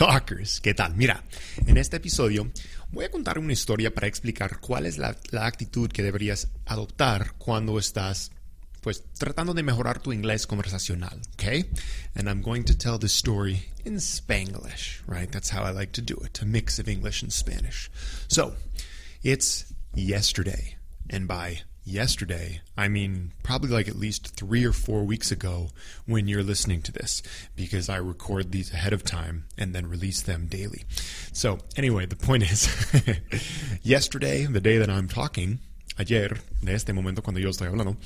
Talkers, ¿qué tal? Mira, en este episodio voy a contar una historia para explicar cuál es la, actitud que deberías adoptar cuando estás, pues, tratando de mejorar tu inglés conversacional, ¿ok? And I'm going to tell this story in Spanglish, right? That's how I like to do it, a mix of English and Spanish. So, it's yesterday, and by yesterday, I mean probably like at least three or four weeks ago when you're listening to this, because I record these ahead of time and then release them daily. So, anyway, the point is yesterday, the day that I'm talking, ayer, de este momento cuando yo estoy hablando,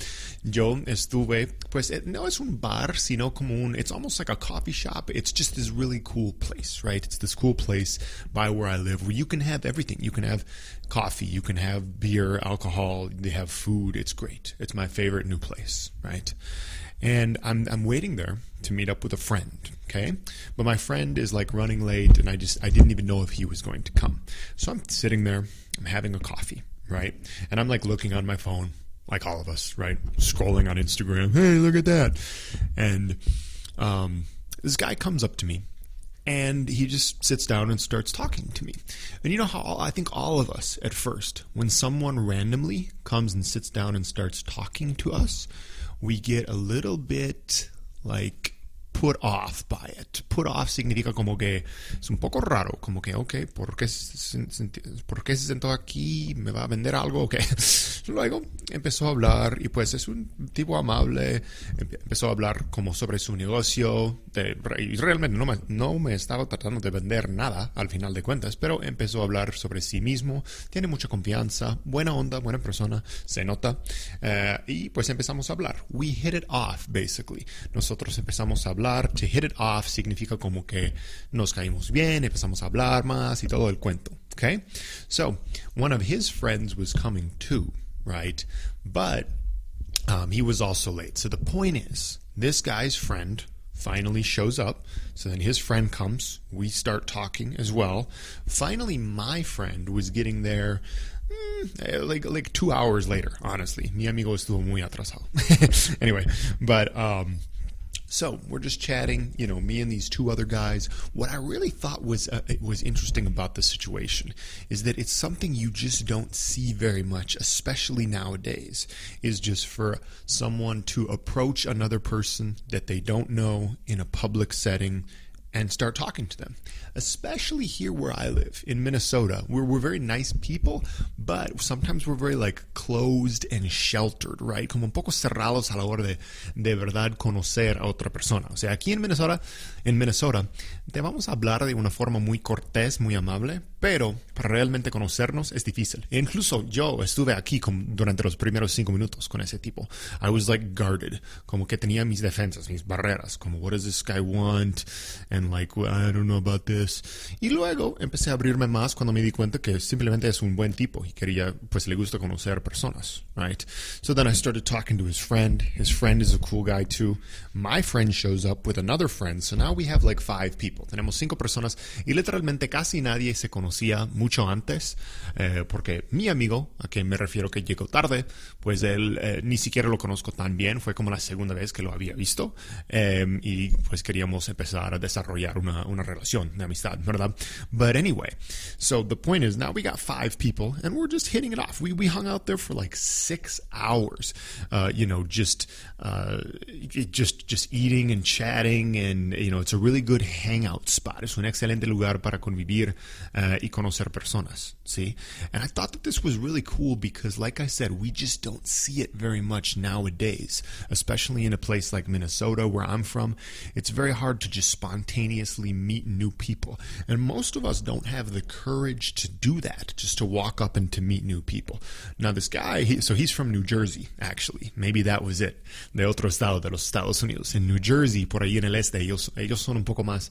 yo estuve, pues eh, no es un bar, sino como un, it's almost like a coffee shop. It's just this really cool place, right? It's this cool place by where I live where you can have everything. You can have coffee, you can have beer, alcohol, they have food. It's great. It's my favorite new place, right? And I'm, I'm waiting there to meet up with a friend, okay? But my friend is like running late and I just, I didn't even know if he was going to come. So I'm sitting there, I'm having a coffee right? And I'm like looking on my phone, like all of us, right? Scrolling on Instagram. Hey, look at that. And um, this guy comes up to me and he just sits down and starts talking to me. And you know how I think all of us at first, when someone randomly comes and sits down and starts talking to us, we get a little bit like put off by it. Put off significa como que es un poco raro, como que, ok, ¿por qué se, ¿por qué se sentó aquí? ¿Me va a vender algo? Ok. Luego empezó a hablar y pues es un tipo amable, empezó a hablar como sobre su negocio, y realmente no me, no me estaba tratando de vender nada al final de cuentas, pero empezó a hablar sobre sí mismo, tiene mucha confianza, buena onda, buena persona, se nota, uh, y pues empezamos a hablar. We hit it off, basically. Nosotros empezamos a hablar to hit it off significa como que nos caímos bien, empezamos a hablar más y todo el cuento. Okay? So, one of his friends was coming too, right? But um, he was also late. So the point is, this guy's friend finally shows up. So then his friend comes. We start talking as well. Finally, my friend was getting there mm, like like two hours later. Honestly, mi amigo estuvo muy atrasado. anyway, but um, so we're just chatting, you know, me and these two other guys. What I really thought was uh, was interesting about the situation is that it's something you just don't see very much, especially nowadays. Is just for someone to approach another person that they don't know in a public setting and start talking to them. Especially here where I live in Minnesota, where we're very nice people, but sometimes we're very like closed and sheltered, right? Como un poco cerrados a la hora de de verdad conocer a otra persona. O sea, aquí en Minnesota, en Minnesota, te vamos a hablar de una forma muy cortés, muy amable, pero para realmente conocernos es difícil. E incluso yo estuve aquí con, durante los primeros cinco minutos con ese tipo. I was like guarded, como que tenía mis defensas, mis barreras, como what does this guy want, and like well, I don't know about this. Y luego empecé a abrirme más cuando me di cuenta que simplemente es un buen tipo y quería, pues le gusta conocer personas, right? So then I started talking to his friend. His friend is a cool guy too. My friend shows up with another friend, so now we have like five people. Tenemos cinco personas y literalmente casi nadie se conocía mucho antes, eh, porque mi amigo, a quien me refiero que llegó tarde, pues él eh, ni siquiera lo conozco tan bien, fue como la segunda vez que lo había visto, eh, y pues queríamos empezar a desarrollar una, una relación de amistad, ¿verdad? But anyway, so the point is now we got five people and we're just hitting it off. We, we hung out there for like six hours, uh, you know, just, uh, just, just eating and chatting and, you know, it's a really good hangout spot. Es un excelente lugar para convivir uh, y conocer personas, see? And I thought that this was really cool because, like I said, we just don't see it very much nowadays, especially in a place like Minnesota, where I'm from. It's very hard to just spontaneously meet new people. And most of us don't have the courage to do that, just to walk up and to meet new people. Now, this guy, he, so he's from New Jersey, actually. Maybe that was it. De otro estado, de los Estados Unidos. In New Jersey, por ahí en el este, ellos, ellos son un poco más.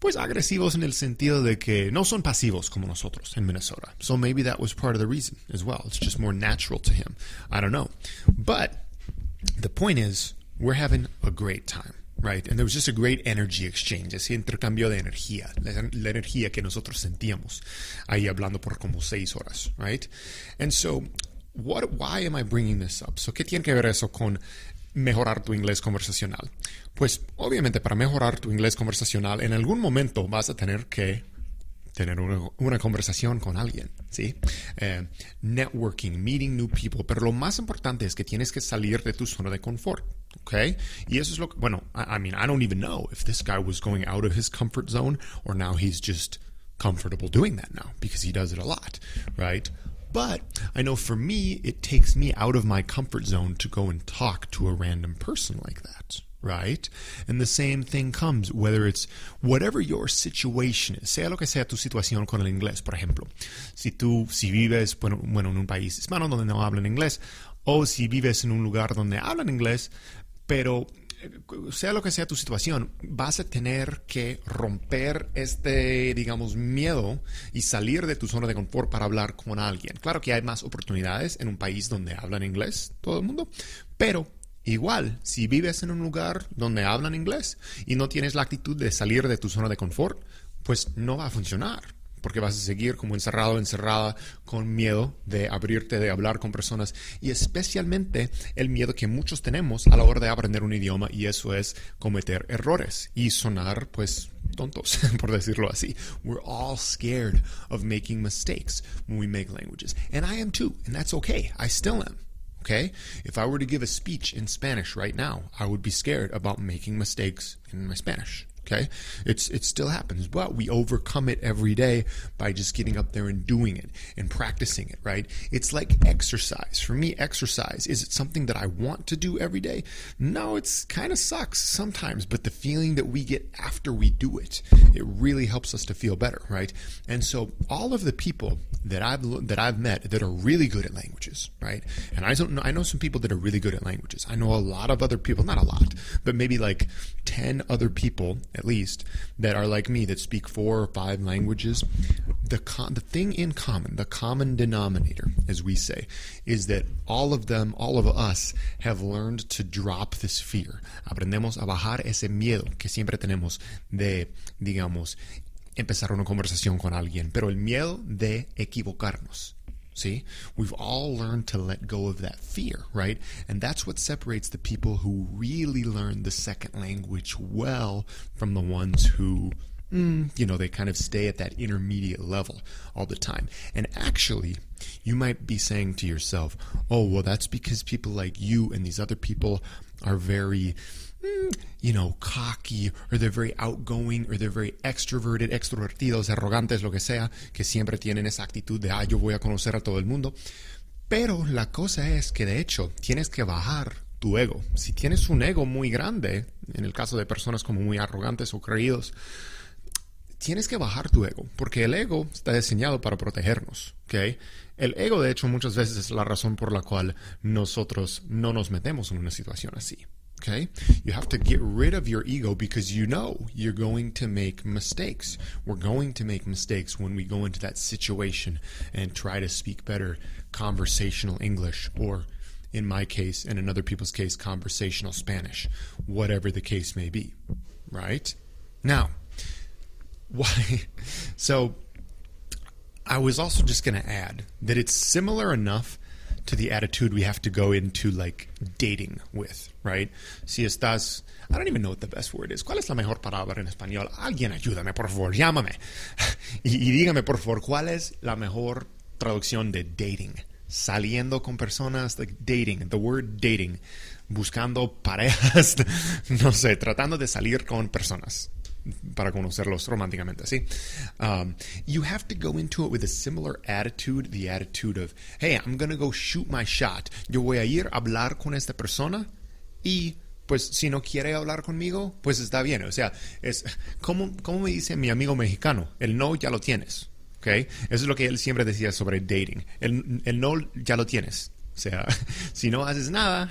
Pues agresivos en el sentido de que no son pasivos como nosotros en Minnesota. So maybe that was part of the reason as well. It's just more natural to him. I don't know. But the point is, we're having a great time. Right, and there was just a great energy exchange, ese intercambio de energía, la, energía que nosotros sentíamos ahí hablando por como seis horas, right? And so, what, why am I bringing this up? So, ¿qué tiene que ver eso con mejorar tu inglés conversacional? Pues obviamente para mejorar tu inglés conversacional en algún momento vas a tener que tener una, una conversación con alguien, ¿sí? Eh, networking, meeting new people, pero lo más importante es que tienes que salir de tu zona de confort, ¿ok? Y eso es lo que, bueno, I, I mean, I don't even know if this guy was going out of his comfort zone or now he's just comfortable doing that now because he does it a lot, right? But I know for me, it takes me out of my comfort zone to go and talk to a random person like that. Right? And the same thing comes, whether it's whatever your situation is, sea lo que sea tu situación con el inglés, por ejemplo. Si tú, si vives, bueno, bueno, en un país hispano donde no hablan inglés, o si vives en un lugar donde hablan inglés, pero sea lo que sea tu situación, vas a tener que romper este, digamos, miedo y salir de tu zona de confort para hablar con alguien. Claro que hay más oportunidades en un país donde hablan inglés todo el mundo, pero igual, si vives en un lugar donde hablan inglés y no tienes la actitud de salir de tu zona de confort, pues no va a funcionar porque vas a seguir como encerrado, encerrada, con miedo de abrirte, de hablar con personas y especialmente el miedo que muchos tenemos a la hora de aprender un idioma y eso es cometer errores y sonar pues tontos, por decirlo así. We're all scared of making mistakes when we make languages. And I am too, and that's okay. I still am. Okay? If I were to give a speech in Spanish right now, I would be scared about making mistakes in my Spanish. Okay, it's it still happens, but we overcome it every day by just getting up there and doing it and practicing it. Right? It's like exercise. For me, exercise is it something that I want to do every day? No, it's kind of sucks sometimes, but the feeling that we get after we do it, it really helps us to feel better. Right? And so all of the people that I've that I've met that are really good at languages, right? And I don't know. I know some people that are really good at languages. I know a lot of other people, not a lot, but maybe like ten other people at least, that are like me, that speak four or five languages, the, the thing in common, the common denominator, as we say, is that all of them, all of us, have learned to drop this fear. Aprendemos a bajar ese miedo que siempre tenemos de, digamos, empezar una conversación con alguien, pero el miedo de equivocarnos. See, we've all learned to let go of that fear, right? And that's what separates the people who really learn the second language well from the ones who, mm, you know, they kind of stay at that intermediate level all the time. And actually, you might be saying to yourself, oh, well, that's because people like you and these other people are very you know, cocky, or they're very outgoing, or they're very extroverted, extrovertidos, arrogantes, lo que sea, que siempre tienen esa actitud de, ah, yo voy a conocer a todo el mundo. Pero la cosa es que de hecho tienes que bajar tu ego. Si tienes un ego muy grande, en el caso de personas como muy arrogantes o creídos, tienes que bajar tu ego, porque el ego está diseñado para protegernos, ¿ok? El ego, de hecho, muchas veces es la razón por la cual nosotros no nos metemos en una situación así. Okay? You have to get rid of your ego because you know you're going to make mistakes. We're going to make mistakes when we go into that situation and try to speak better conversational English or in my case and in other people's case conversational Spanish, whatever the case may be, right? Now, why so I was also just going to add that it's similar enough to the attitude we have to go into like dating with, right? Si estás, I don't even know what the best word is. ¿Cuál es la mejor palabra en español? Alguien ayúdame, por favor, llámame. y, y dígame, por favor, ¿cuál es la mejor traducción de dating? Saliendo con personas, like dating, the word dating, buscando parejas, no sé, tratando de salir con personas para conocerlos románticamente, ¿sí? Um, you have to go into it with a similar attitude, the attitude of, hey, I'm going to go shoot my shot. Yo voy a ir a hablar con esta persona y pues si no quiere hablar conmigo, pues está bien. O sea, es como, como me dice mi amigo mexicano, el no ya lo tienes. ¿okay? Eso es lo que él siempre decía sobre dating. El, el no ya lo tienes. O sea, si no haces nada,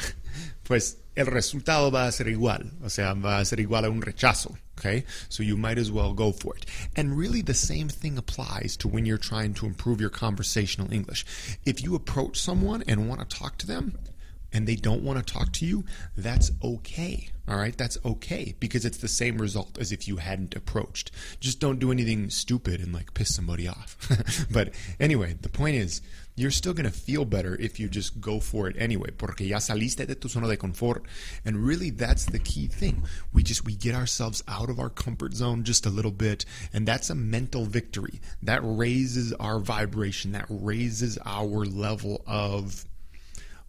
pues el resultado va a ser igual. O sea, va a ser igual a un rechazo. Okay? So you might as well go for it. And really, the same thing applies to when you're trying to improve your conversational English. If you approach someone and want to talk to them, and they don't want to talk to you, that's okay. All right, that's okay because it's the same result as if you hadn't approached. Just don't do anything stupid and like piss somebody off. but anyway, the point is, you're still going to feel better if you just go for it anyway, porque ya saliste de tu zona de confort. And really, that's the key thing. We just, we get ourselves out of our comfort zone just a little bit. And that's a mental victory. That raises our vibration. That raises our level of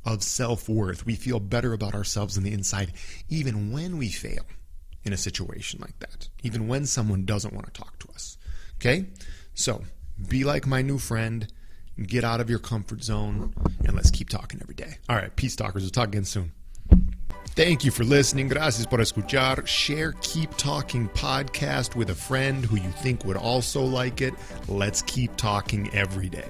of self worth. We feel better about ourselves on the inside, even when we fail in a situation like that, even when someone doesn't want to talk to us. Okay? So be like my new friend, get out of your comfort zone, and let's keep talking every day. All right, peace talkers. We'll talk again soon. Thank you for listening. Gracias por escuchar. Share Keep Talking podcast with a friend who you think would also like it. Let's keep talking every day.